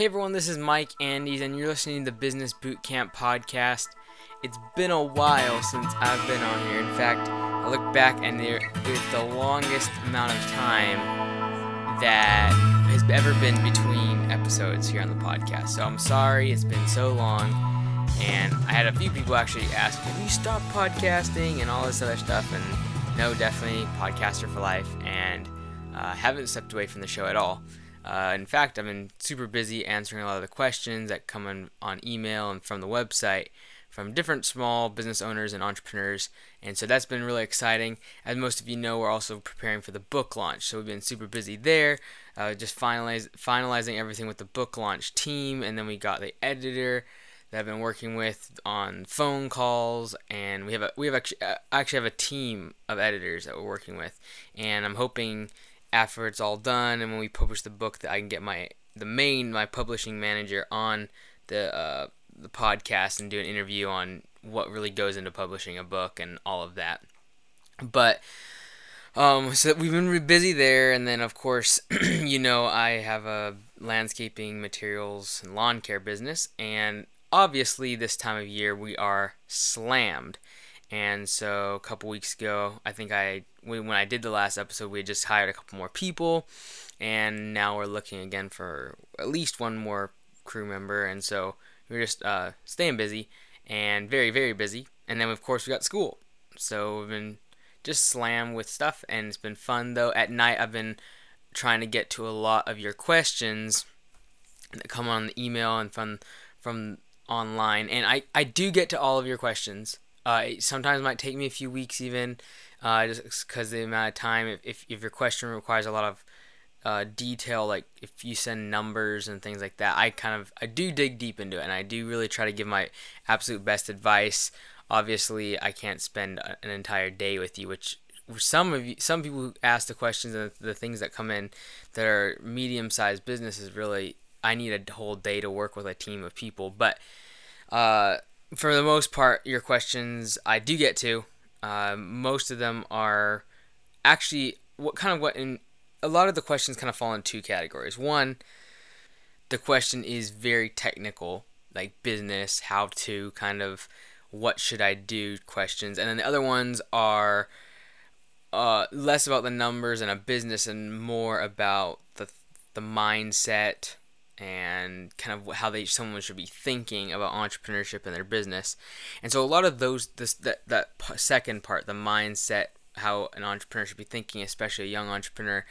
Hey everyone, this is Mike Andes, and you're listening to the Business Bootcamp podcast. It's been a while since I've been on here. In fact, I look back and there is the longest amount of time that has ever been between episodes here on the podcast. So I'm sorry it's been so long. And I had a few people actually ask, Have you stopped podcasting and all this other stuff? And no, definitely podcaster for life. And uh, haven't stepped away from the show at all. Uh, in fact, I've been super busy answering a lot of the questions that come in, on email and from the website from different small business owners and entrepreneurs. And so that's been really exciting. As most of you know, we're also preparing for the book launch. So we've been super busy there, uh, just finalize, finalizing everything with the book launch team. And then we got the editor that I've been working with on phone calls, and we have a we have actually uh, actually have a team of editors that we're working with, and I'm hoping after it's all done and when we publish the book that I can get my the main my publishing manager on the uh, the podcast and do an interview on what really goes into publishing a book and all of that. But um, so we've been busy there, and then of course, you know, I have a landscaping materials and lawn care business, and obviously this time of year we are slammed. And so a couple weeks ago, I think I when I did the last episode, we just hired a couple more people, and now we're looking again for at least one more crew member. And so we're just uh, staying busy and very very busy. And then of course we got school, so we've been just slammed with stuff, and it's been fun though. At night, I've been trying to get to a lot of your questions that come on the email and from from online, and I I do get to all of your questions. Uh, it sometimes might take me a few weeks even, uh, just because the amount of time. If, if, if your question requires a lot of uh, detail, like if you send numbers and things like that, I kind of I do dig deep into it, and I do really try to give my absolute best advice. Obviously, I can't spend an entire day with you, which some of you, some people who ask the questions and the things that come in that are medium-sized businesses, really, I need a whole day to work with a team of people, but. Uh, for the most part, your questions I do get to. Uh, most of them are actually what kind of what in a lot of the questions kind of fall in two categories. One, the question is very technical, like business, how to kind of what should I do questions, and then the other ones are uh, less about the numbers and a business and more about the the mindset and kind of how they someone should be thinking about entrepreneurship and their business. And so a lot of those this that that second part, the mindset, how an entrepreneur should be thinking, especially a young entrepreneur,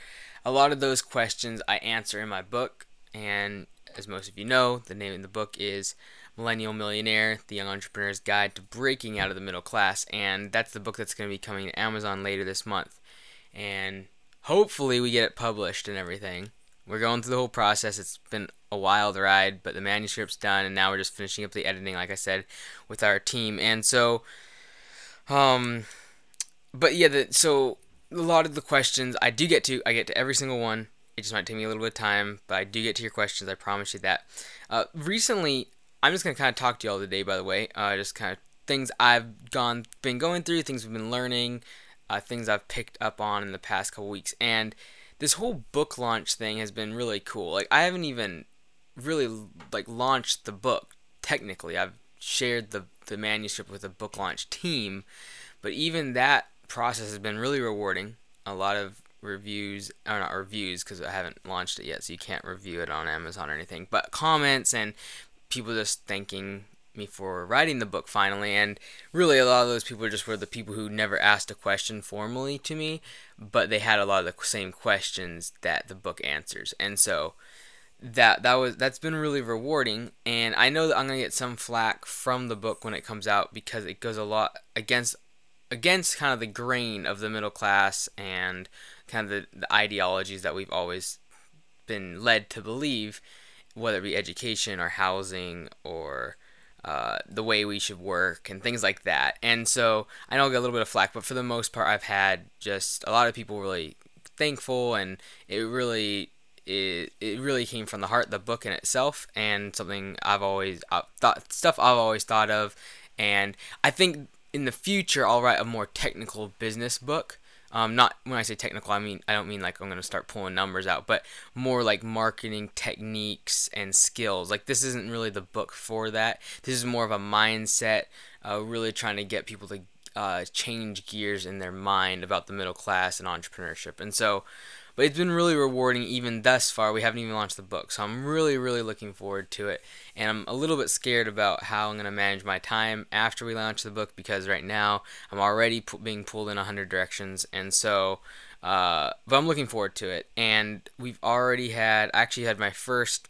a lot of those questions I answer in my book. And as most of you know, the name of the book is Millennial Millionaire: The Young Entrepreneur's Guide to Breaking Out of the Middle Class, and that's the book that's going to be coming to Amazon later this month. And hopefully we get it published and everything. We're going through the whole process. It's been a wild ride, but the manuscript's done, and now we're just finishing up the editing, like I said, with our team. And so, um, but yeah, the, so a lot of the questions I do get to, I get to every single one. It just might take me a little bit of time, but I do get to your questions. I promise you that. Uh, recently, I'm just gonna kind of talk to you all today. By the way, uh, just kind of things I've gone, been going through, things we've been learning, uh, things I've picked up on in the past couple weeks, and this whole book launch thing has been really cool. Like I haven't even really like launched the book technically. I've shared the the manuscript with the book launch team, but even that process has been really rewarding. A lot of reviews, or not reviews, because I haven't launched it yet, so you can't review it on Amazon or anything. But comments and people just thanking me for writing the book finally. And really, a lot of those people just were the people who never asked a question formally to me, but they had a lot of the same questions that the book answers. And so that that was that's been really rewarding and I know that I'm to get some flack from the book when it comes out because it goes a lot against against kind of the grain of the middle class and kind of the, the ideologies that we've always been led to believe whether it be education or housing or uh, the way we should work and things like that. And so I know I get a little bit of flack, but for the most part, I've had just a lot of people really thankful, and it really it, it really came from the heart, the book in itself, and something I've always uh, thought stuff I've always thought of, and I think in the future I'll write a more technical business book. Um, not when I say technical, I mean I don't mean like I'm gonna start pulling numbers out, but more like marketing techniques and skills. Like this isn't really the book for that. This is more of a mindset, uh, really trying to get people to uh, change gears in their mind about the middle class and entrepreneurship. And so, but it's been really rewarding even thus far. We haven't even launched the book, so I'm really, really looking forward to it. And I'm a little bit scared about how I'm going to manage my time after we launch the book because right now I'm already being pulled in a hundred directions, and so. Uh, but I'm looking forward to it, and we've already had. I actually had my first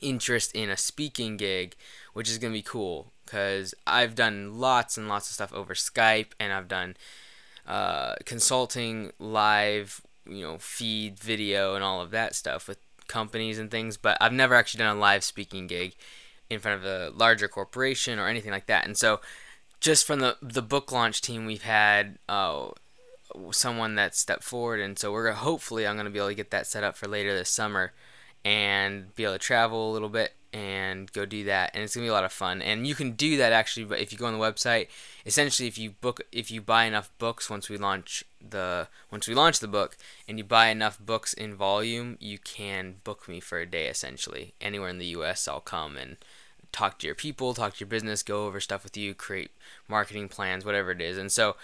interest in a speaking gig, which is gonna be cool because I've done lots and lots of stuff over Skype, and I've done uh, consulting live you know feed video and all of that stuff with companies and things but i've never actually done a live speaking gig in front of a larger corporation or anything like that. And so just from the the book launch team we've had uh, someone that stepped forward. And so we're hopefully i'm going to be able to get that set up for later this summer and be able to travel a little bit and go do that and it's gonna be a lot of fun. And you can do that actually but if you go on the website essentially if you book if you buy enough books once we launch the once we launch the book and you buy enough books in volume you can book me for a day essentially. Anywhere in the us i'll come and talk to your people talk to your business go over stuff with you create marketing plans whatever it is. And so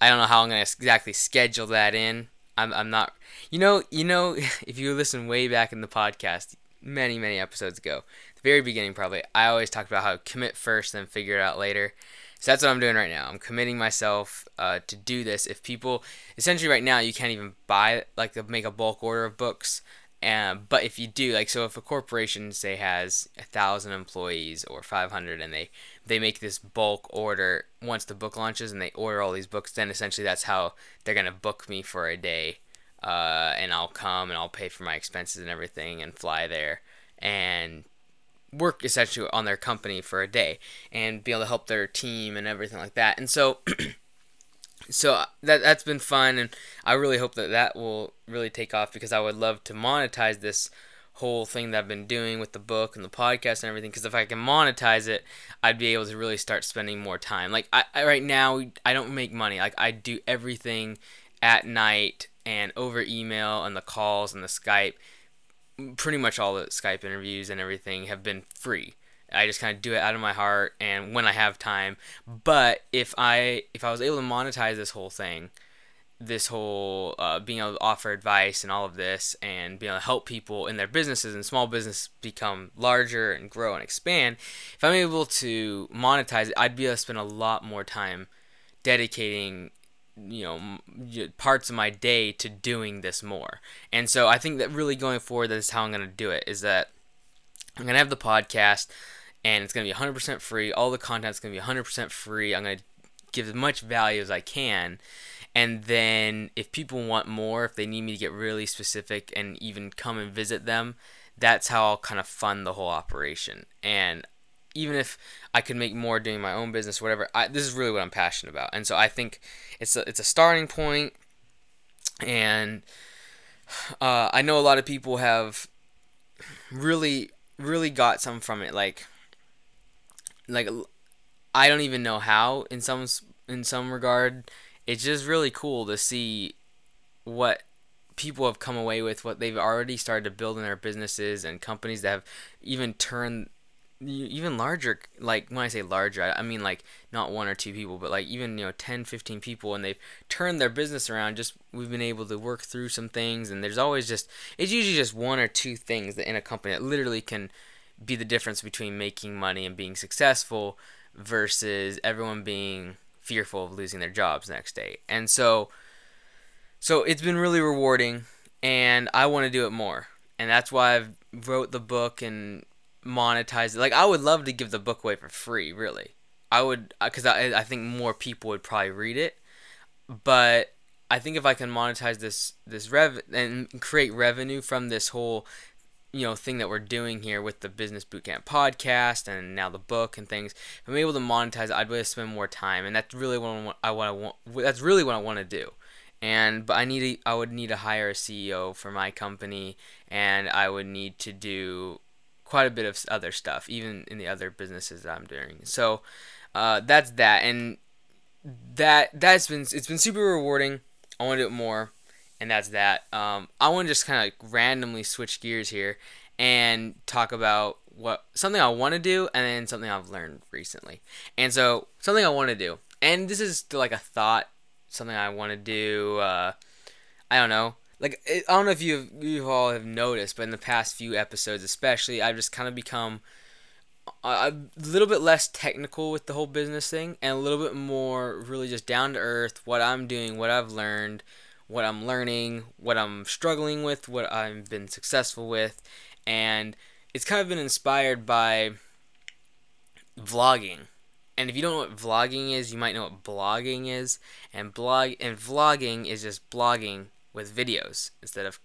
i don't know how i'm to exactly schedule that in I'm, I'm not you know you know if you listen way back in the podcast many many episodes ago the very beginning probably i always talked about how commit first then figure it out later. So that's what i'm doing right now. I'm committing myself uh, to do this. If people essentially right now you can't even buy like make a bulk order of books and but if you do like so if a corporation say has a thousand employees or 500 and they they make this bulk order once the book launches and they order all these books then essentially that's how they're gonna book me for a day uh, and I'll come and I'll pay for my expenses and everything and fly there and work essentially on their company for a day and be able to help their team and everything like that. And so so uh, that that's been fun and I really hope that that will really take off because I would love to monetize this whole thing that I've been doing with the book and the podcast and everything because if I can monetize it I'd be able to really start spending more time. Like I, I right now I don't make money. Like I do everything at night and over email and the calls and the Skype. Pretty much all the Skype interviews and everything have been free. I just kind of do it out of my heart and when I have time. But if I if I was able to monetize this whole thing, this whole uh, being able to offer advice and all of this and being able to help people in their businesses and small business become larger and grow and expand if i'm able to monetize it i'd be able to spend a lot more time dedicating you know parts of my day to doing this more and so i think that really going forward that is how i'm going to do it is that i'm going to have the podcast and it's going to be 100% free all the content's going to be 100% free i'm going to give as much value as i can and then if people want more if they need me to get really specific and even come and visit them that's how i'll kind of fund the whole operation and even if I could make more doing my own business, whatever, I, this is really what I'm passionate about. And so I think it's a, it's a starting point. and uh, I know a lot of people have really really got some from it. Like like I don't even know how in some in some regard. It's just really cool to see what people have come away with what they've already started to build in their businesses and companies that have even turned even larger like when i say larger I, mean like not one or two people but like even you know 10 15 people and they've turned their business around just we've been able to work through some things and there's always just it's usually just one or two things that in a company that literally can be the difference between making money and being successful versus everyone being fearful of losing their jobs next day and so so it's been really rewarding and i want to do it more and that's why i've wrote the book and monetized it. Like I would love to give the book away for free, really. I would uh, I I think more people would probably read it, but I think if I can monetize this this rev and create revenue from this whole you know thing that we're doing here with the business bootcamp podcast and now the book and things if i'm able to monetize i'd really spend more time and that's really what i want, I want that's really what i want to do and but i need to, i would need to hire a ceo for my company and i would need to do quite a bit of other stuff, even in the other businesses that I'm doing. So uh, that's that, and that that's been it's been super rewarding. I want to do it more, and that's that. Um, I want to just kind of randomly switch gears here and talk about what something I want to do and then something I've learned recently. And so something I want to do, and this is like a thought, something I want to do. Uh, I don't know. Like I don't know if you you all have noticed, but in the past few episodes, especially, I've just kind of become a little bit less technical with the whole business thing and a little bit more really just down to earth what I'm doing, what I've learned, what I'm learning, what I'm struggling with, what I've been successful with, and it's kind of been inspired by vlogging. And if you don't know what vlogging is, you might know what blogging is. And blog and vlogging is just blogging with videos instead of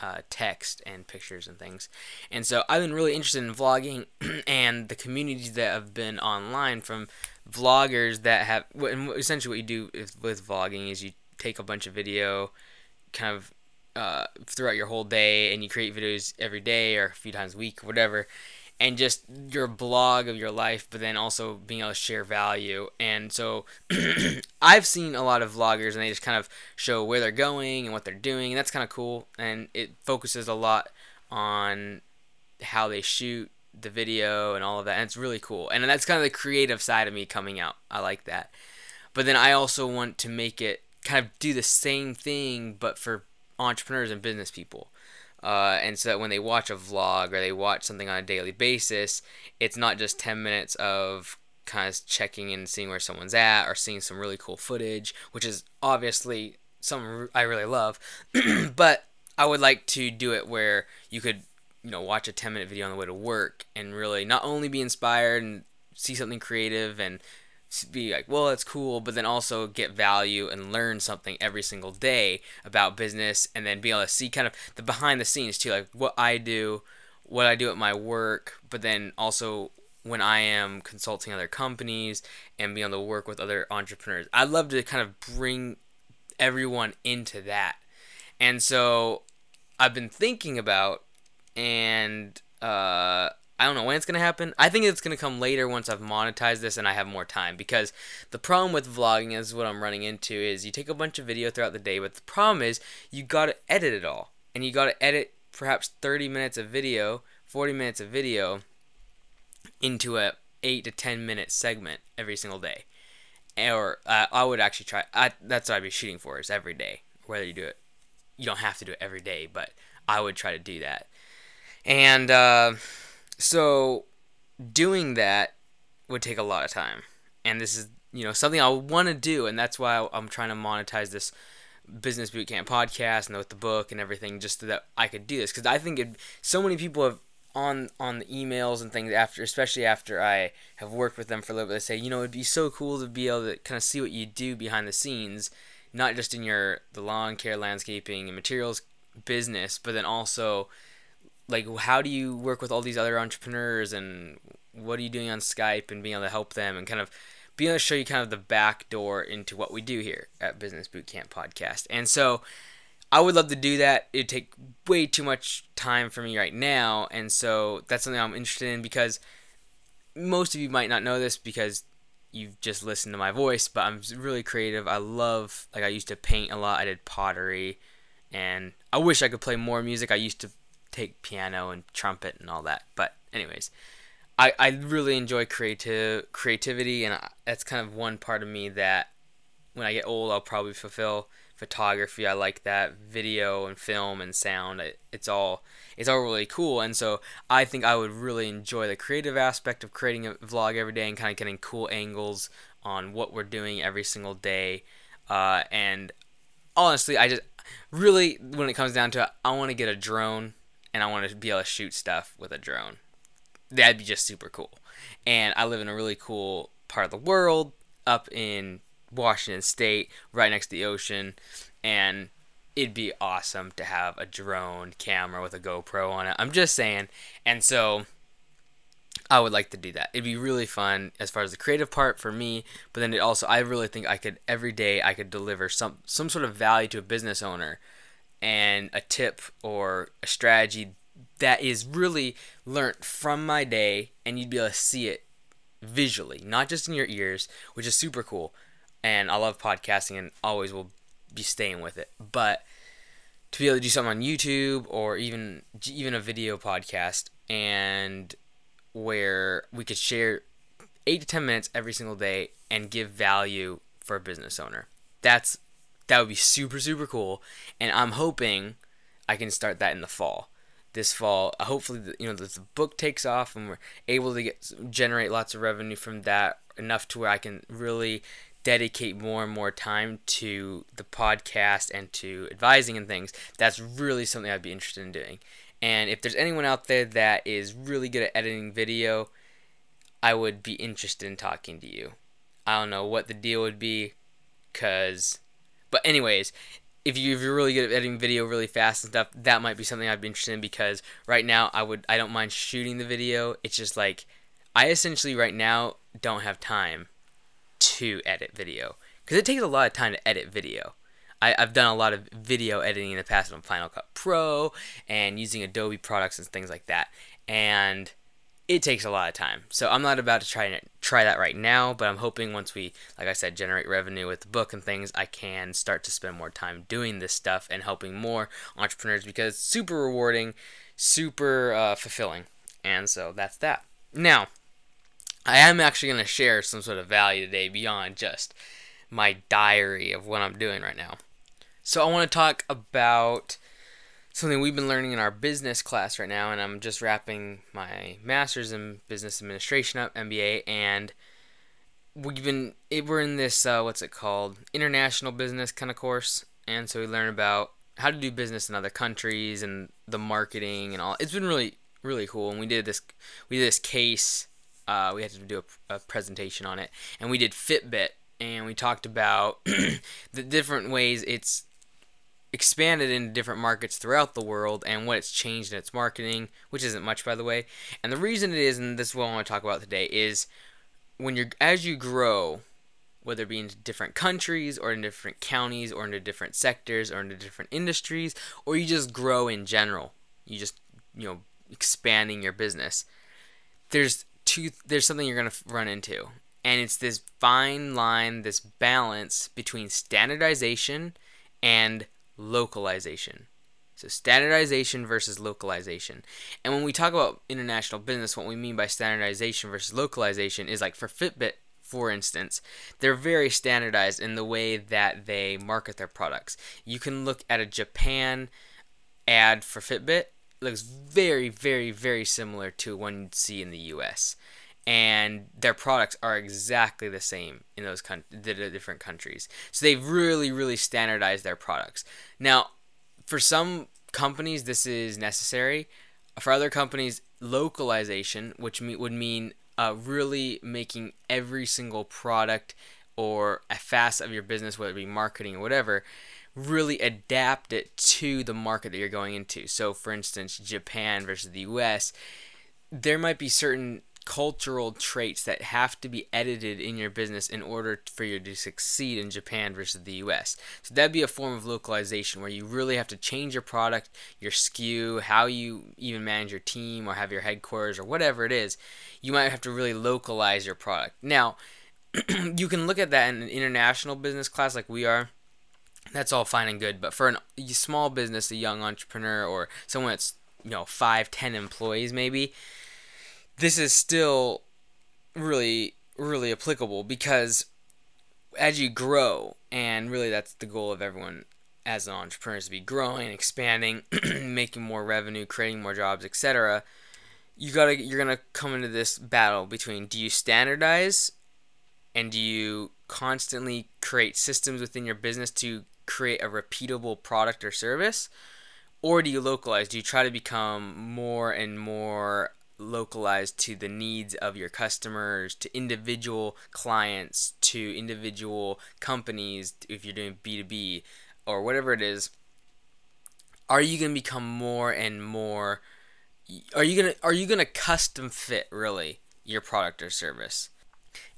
uh, text and pictures and things. And so I've been really interested in vlogging and the communities that have been online from vloggers that have. Essentially, what you do with vlogging is you take a bunch of video, kind of uh, throughout your whole day, and you create videos every day or a few times a week, or whatever and just your blog of your life, but then also being able to share value. And so I've seen a lot of vloggers and they just kind of show where they're going and what they're doing, and that's kind of cool. And it focuses a lot on how they shoot the video and all of that, and it's really cool. And that's kind of the creative side of me coming out. I like that. But then I also want to make it kind of do the same thing, but for entrepreneurs and business people. Uh, and so that when they watch a vlog or they watch something on a daily basis, it's not just 10 minutes of kind of checking and seeing where someone's at or seeing some really cool footage, which is obviously something I really love. but I would like to do it where you could, you know, watch a 10 minute video on the way to work and really not only be inspired and see something creative and be like, well, it's cool, but then also get value and learn something every single day about business, and then be able to see kind of the behind the scenes too, like what I do, what I do at my work, but then also when I am consulting other companies and be able to work with other entrepreneurs. I'd love to kind of bring everyone into that, and so I've been thinking about and uh, I don't know when it's going to happen. I think it's going to come later once I've monetized this and I have more time because the problem with vlogging is what I'm running into is you take a bunch of video throughout the day, but the problem is you got to edit it all. And you got to edit perhaps 30 minutes of video, 40 minutes of video into a 8 to 10 minute segment every single day. Or uh, I would actually try I, that's what I'd be shooting for is every day. Whether you do it you don't have to do it every day, but I would try to do that. And uh so doing that would take a lot of time. And this is, you know, something I want to do and that's why I'm trying to monetize this business bootcamp podcast and with the book and everything just so that I could do this cuz I think it, so many people have on on the emails and things after especially after I have worked with them for a little bit they say, you know, it'd be so cool to be able to kind of see what you do behind the scenes, not just in your the lawn care, landscaping and materials business, but then also like how do you work with all these other entrepreneurs and what are you doing on Skype and being able to help them and kind of being able to show you kind of the back door into what we do here at Business Bootcamp Podcast. And so I would love to do that. It'd take way too much time for me right now. And so that's something I'm interested in because most of you might not know this because you've just listened to my voice, but I'm really creative. I love, like, I used to paint a lot. I did pottery. And I wish I could play more music. I used to take piano and trumpet and all that. But anyways, I, I really enjoy creative creativity, and I, that's kind of one part of me that when I get old, I'll probably fulfill photography. I like that video and film and sound. It, it's all it's all really cool, and so I think I would really enjoy the creative aspect of creating a vlog every day and kind of getting cool angles on what we're doing every single day. Uh, and honestly, I just really when it comes down to it, I want to get a drone and I want to be able to shoot stuff with a drone. That'd be just super cool. And I live in a really cool part of the world up in Washington State, right next to the ocean, and it'd be awesome to have a drone camera with a GoPro on it. I'm just saying. And so I would like to do that. It'd be really fun as far as the creative part for me, but then it also I really think I could every day I could deliver some some sort of value to a business owner and a tip or a strategy that is really learned from my day and you'd be able to see it visually, not just in your ears, which is super cool. And I love podcasting and always will be staying with it. But to be able to do something on YouTube or even even a video podcast and where we could share 8 to 10 minutes every single day and give value for a business owner. That's that would be super super cool and I'm hoping I can start that in the fall. This fall, uh, hopefully, the, you know, the, the book takes off and we're able to get generate lots of revenue from that enough to where I can really dedicate more and more time to the podcast and to advising and things. That's really something I'd be interested in doing. And if there's anyone out there that is really good at editing video, I would be interested in talking to you. I don't know what the deal would be, cause, but anyways, if you if you're really good at editing video really fast and stuff, that might be something I'd be interested in because right now I would I don't mind shooting the video. It's just like I essentially right now don't have time to edit video because it takes a lot of time to edit video. I, I've done a lot of video editing in the past on Final Cut Pro and using Adobe products and things like that, and it takes a lot of time. So I'm not about to try and try that right now, but I'm hoping once we, like I said, generate revenue with the book and things, I can start to spend more time doing this stuff and helping more entrepreneurs because it's super rewarding, super uh, fulfilling, and so that's that. Now, I am actually going to share some sort of value today beyond just my diary of what I'm doing right now. So I want to talk about something we've been learning in our business class right now, and I'm just wrapping my master's in business administration up, MBA, and we've been we're in this uh, what's it called? International business kind of course, and so we learn about how to do business in other countries and the marketing and all. It's been really really cool, and we did this we did this case uh, we had to do a, a, presentation on it, and we did Fitbit, and we talked about the different ways it's expanded into different markets throughout the world and what it's changed in its marketing, which isn't much by the way. And the reason it is, and this is what I want to talk about today, is when you're as you grow, whether it be in different countries or in different counties or into different sectors or into different industries, or you just grow in general, you just you know expanding your business. There's two there's something you're to run into and it's this fine line this balance between standardization and localization so standardization versus localization and when we talk about international business what we mean by standardization versus localization is like for fitbit for instance, they're very standardized in the way that they market their products. You can look at a Japan ad for Fitbit looks very, very, very similar to one you'd see in the U.S. And their products are exactly the same in those con- the different countries. So they've really, really standardized their products. Now, for some companies, this is necessary. For other companies, localization, which me- would mean uh, really making every single product or a facet of your business, whether it be marketing or whatever, really adapt it to the market that you're going into. So, for instance, Japan versus the US, there might be certain cultural traits that have to be edited in your business in order for you to succeed in Japan versus the US. So that'd be a form of localization where you really have to change your product, your SKU, how you even manage your team or have your headquarters or whatever it is. You might have to really localize your product. Now, you can look at that in an international business class like we are that's all fine and good. But for a small business, a young entrepreneur, or someone that's you know five, ten employees, maybe this is still really, really applicable because as you grow, and really that's the goal of everyone as an entrepreneur is to be growing, expanding, making more revenue, creating more jobs, etc. You gotta you're gonna come into this battle between do you standardize and do you constantly create systems within your business to create a repeatable product or service? Or do you localize? Do you try to become more and more localized to the needs of your customers, to individual clients, to individual companies, if you're doing B2B or whatever it is? Are you going to become more and more are you going to are you going to custom fit really your product or service?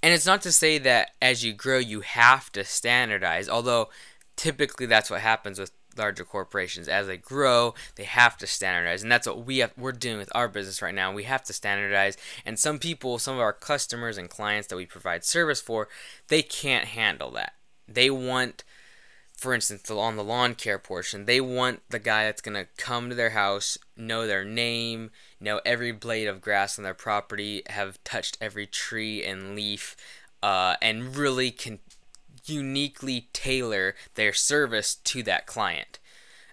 And it's not to say that as you grow you have to standardize, although typically that's what happens with larger corporations as they grow they have to standardize and that's what we have we're doing with our business right now. We have to standardize and some people some of our customers and clients that we provide service for they can't handle that. They want for instance, on the lawn care portion, they want the guy that's going to come to their house, know their name, know every blade of grass on their property, have touched every tree and leaf, uh, and really can uniquely tailor their service to that client.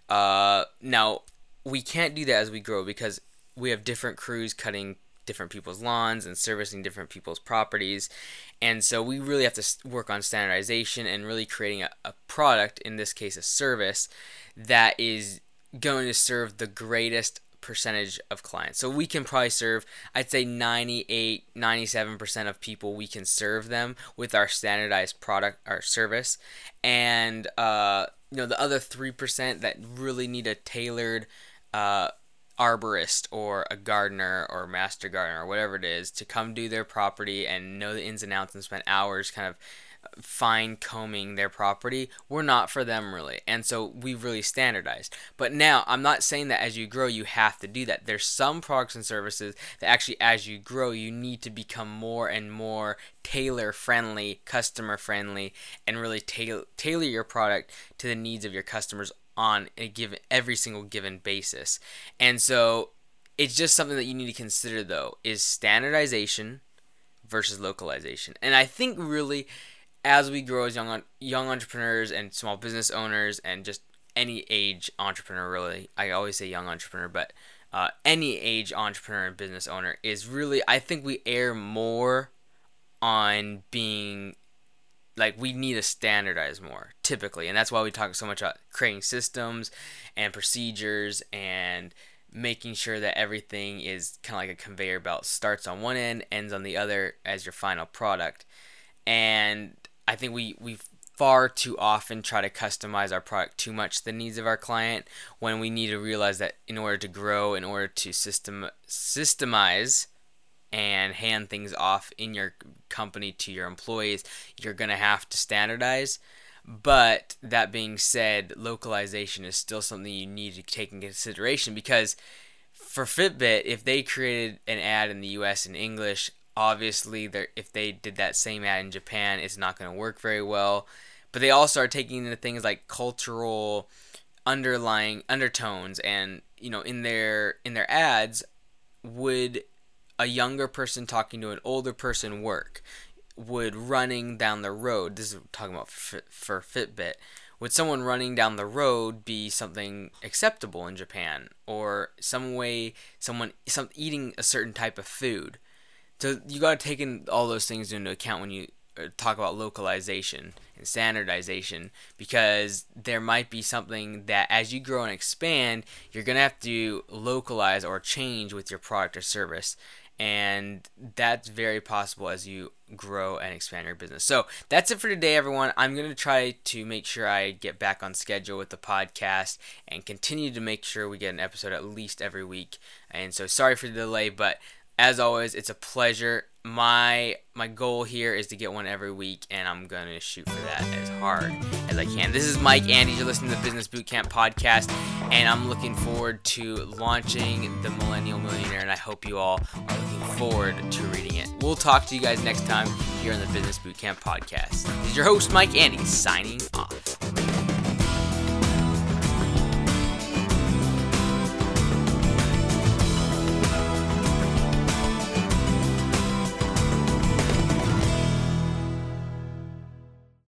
Uh, now, we can't do that as we grow because we have different crews cutting different people's lawns and servicing different people's properties. And so we really have to work on standardization and really creating a, a product, in this case, a service, that is going to serve the greatest percentage of clients. So we can probably serve, I'd say 98, 97% of people, we can serve them with our standardized product or service. And, uh, you know, the other 3% that really need a tailored, uh, arborist or a gardener or master gardener or whatever it is to come do their property and know the ins and outs and spend hours kind of fine combing their property we're not for them really and so we've really standardized but now i'm not saying that as you grow you have to do that there's some products and services that actually as you grow you need to become more and more tailor friendly customer friendly and really tailor tailor your product to the needs of your customers on a given every single given basis. And so it's just something that you need to consider though is standardization versus localization. And I think really as we grow as young young entrepreneurs and small business owners and just any age entrepreneur really I always say young entrepreneur but uh, any age entrepreneur and business owner is really I think we err more on being like we need to standardize more typically. And that's why we talk so much about creating systems and procedures and making sure that everything is kind of like a conveyor belt starts on one end ends on the other as your final product. And i think we we far too often try to customize our product too much to the needs of our client when we need to realize that in order to grow in order to system systemize and hand things off in your company to your employees, you're going to have to standardize. But that being said, localization is still something you need to take in consideration because for Fitbit, if they created an ad in the US in English, obviously if they did that same ad in Japan, it's not going to work very well. But they also are taking into things like cultural underlying undertones and you know in their in their ads would a younger person talking to an older person work? Would running down the road, this is talking about for Fitbit, would someone running down the road be something acceptable in Japan? Or some way, someone some eating a certain type of food? So you got to take in all those things into account when you uh, talk about localization and standardization because there might be something that as you grow and expand, you're going to have to localize or change with your product or service and that's very possible as you grow and expand your business. So that's it for today, everyone. I'm going to try to make sure I get back on schedule with the podcast and continue to make sure we get an episode at least every week. And so sorry for the delay, but as always, it's a pleasure. My my goal here is to get one every week, and I'm gonna shoot for that as hard as I can. This is Mike Andy. You're listening to the Business Bootcamp podcast, and I'm looking forward to launching the Millennial Millionaire, and I hope you all are looking forward to reading it. We'll talk to you guys next time here on the Business Bootcamp podcast. This is your host Mike Andes signing off.